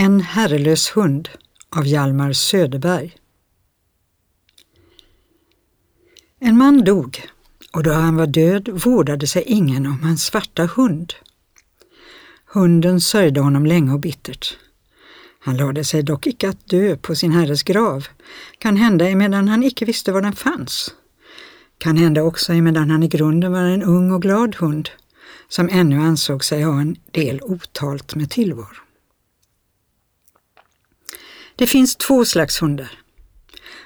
En herrelös hund av Hjalmar Söderberg. En man dog och då han var död vårdade sig ingen om hans svarta hund. Hunden sörjde honom länge och bittert. Han lade sig dock icke att dö på sin herres grav, kan hända emedan han icke visste var den fanns. Kan hända också emedan han i grunden var en ung och glad hund, som ännu ansåg sig ha en del otalt med tillvaro. Det finns två slags hundar.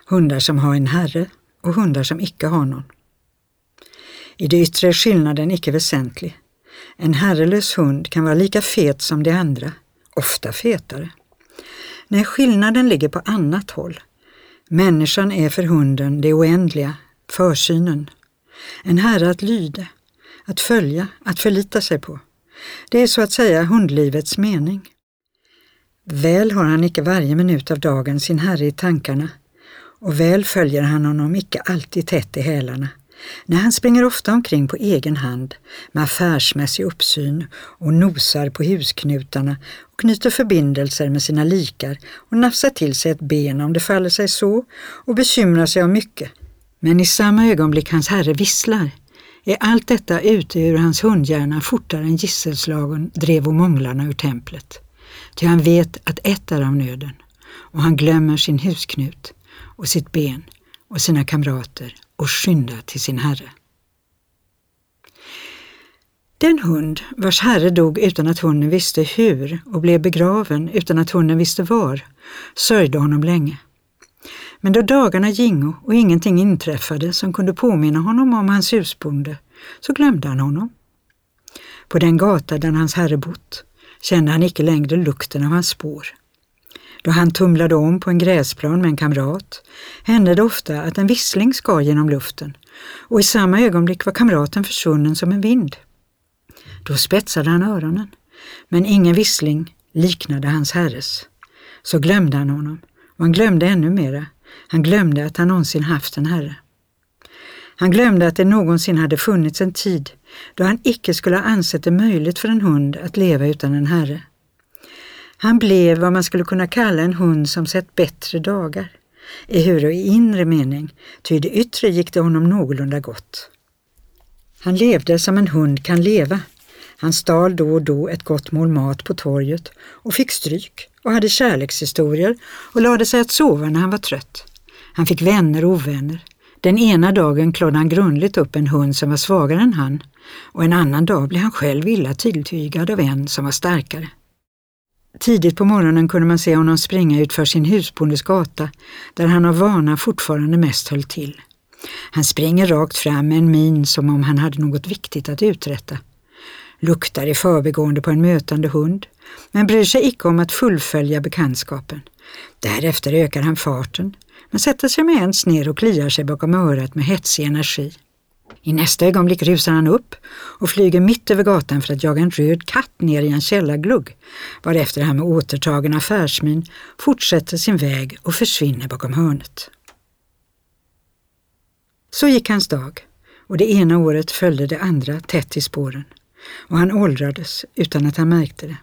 Hundar som har en herre och hundar som icke har någon. I det yttre är skillnaden icke väsentlig. En herrelös hund kan vara lika fet som de andra, ofta fetare. Nej, skillnaden ligger på annat håll. Människan är för hunden det oändliga, försynen. En herre att lyda, att följa, att förlita sig på. Det är så att säga hundlivets mening. Väl har han icke varje minut av dagen sin herre i tankarna och väl följer han honom icke alltid tätt i hälarna. Nej, han springer ofta omkring på egen hand med affärsmässig uppsyn och nosar på husknutarna och knyter förbindelser med sina likar och nafsar till sig ett ben om det faller sig så och bekymrar sig om mycket. Men i samma ögonblick hans herre visslar är allt detta ute ur hans hundhjärna fortare än gisselslagen drev och månglarna ur templet. Ty han vet att ett är av nöden och han glömmer sin husknut och sitt ben och sina kamrater och skyndar till sin herre. Den hund vars herre dog utan att hunden visste hur och blev begraven utan att hunden visste var, sörjde honom länge. Men då dagarna gingo och ingenting inträffade som kunde påminna honom om hans husbonde, så glömde han honom. På den gata där hans herre bott kände han icke längre lukten av hans spår. Då han tumlade om på en gräsplan med en kamrat hände det ofta att en vissling skar genom luften och i samma ögonblick var kamraten försvunnen som en vind. Då spetsade han öronen, men ingen vissling liknade hans herres. Så glömde han honom och han glömde ännu mera. Han glömde att han någonsin haft en herre. Han glömde att det någonsin hade funnits en tid då han icke skulle ha ansett det möjligt för en hund att leva utan en herre. Han blev vad man skulle kunna kalla en hund som sett bättre dagar, ehuru i inre mening, ty i det yttre gick det honom någorlunda gott. Han levde som en hund kan leva. Han stal då och då ett gott mål mat på torget och fick stryk och hade kärlekshistorier och lade sig att sova när han var trött. Han fick vänner och ovänner. Den ena dagen klådde han grundligt upp en hund som var svagare än han och en annan dag blev han själv illa tilltygad av en som var starkare. Tidigt på morgonen kunde man se honom springa utför sin husbondes gata, där han av vana fortfarande mest höll till. Han springer rakt fram med en min som om han hade något viktigt att uträtta. Luktar i förbigående på en mötande hund, men bryr sig icke om att fullfölja bekantskapen. Därefter ökar han farten, men sätter sig med ens ner och kliar sig bakom örat med hetsig energi. I nästa ögonblick rusar han upp och flyger mitt över gatan för att jaga en röd katt ner i en källarglugg, varefter han med återtagen affärsmin fortsätter sin väg och försvinner bakom hörnet. Så gick hans dag och det ena året följde det andra tätt i spåren och han åldrades utan att han märkte det.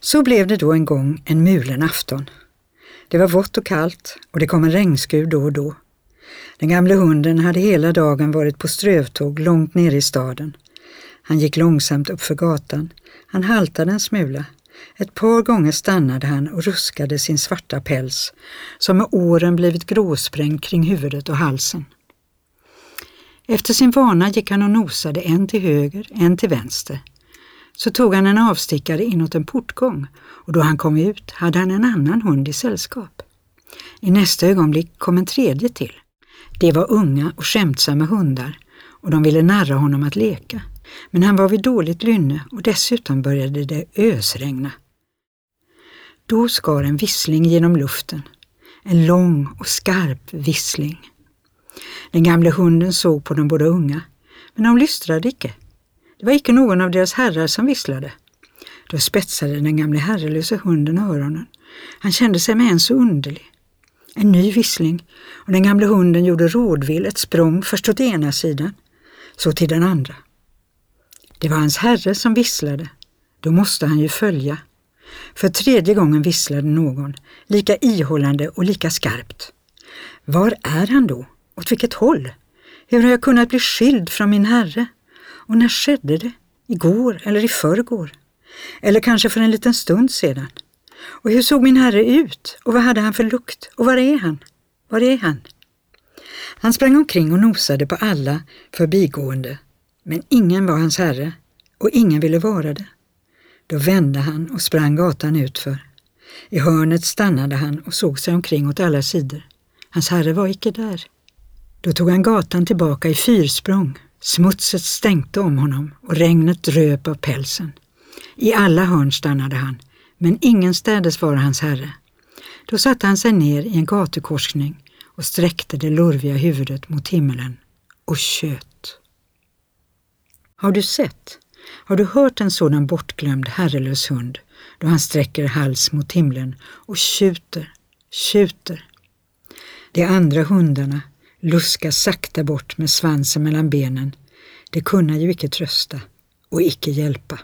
Så blev det då en gång en mulen afton. Det var vått och kallt och det kom en regnskur då och då. Den gamle hunden hade hela dagen varit på strövtåg långt nere i staden. Han gick långsamt uppför gatan. Han haltade en smula. Ett par gånger stannade han och ruskade sin svarta päls, som med åren blivit gråsprängd kring huvudet och halsen. Efter sin vana gick han och nosade en till höger, en till vänster. Så tog han en avstickare inåt en portgång och då han kom ut hade han en annan hund i sällskap. I nästa ögonblick kom en tredje till. Det var unga och skämtsamma hundar och de ville narra honom att leka. Men han var vid dåligt lynne och dessutom började det ösregna. Då skar en vissling genom luften. En lång och skarp vissling. Den gamle hunden såg på de båda unga, men de lystrade icke. Det var icke någon av deras herrar som visslade. Då spetsade den gamle herrelöse hunden öronen. Han kände sig med en så underlig. En ny vissling och den gamle hunden gjorde rådvill ett språng först åt ena sidan, så till den andra. Det var hans herre som visslade. Då måste han ju följa. För tredje gången visslade någon, lika ihållande och lika skarpt. Var är han då? Åt vilket håll? Hur har jag kunnat bli skild från min herre? Och när skedde det? Igår eller i förrgår? Eller kanske för en liten stund sedan? Och hur såg min herre ut? Och vad hade han för lukt? Och var är han? Var är han? Han sprang omkring och nosade på alla förbigående, men ingen var hans herre och ingen ville vara det. Då vände han och sprang gatan utför. I hörnet stannade han och såg sig omkring åt alla sidor. Hans herre var icke där. Då tog han gatan tillbaka i fyrsprång. Smutset stänkte om honom och regnet dröp av pälsen. I alla hörn stannade han, men ingenstädes var hans herre. Då satte han sig ner i en gatukorsning och sträckte det lurviga huvudet mot himmelen och tjöt. Har du sett? Har du hört en sådan bortglömd herrelös hund då han sträcker hals mot himlen och tjuter, tjuter? De andra hundarna luska sakta bort med svansen mellan benen. De kunna ju icke trösta och icke hjälpa.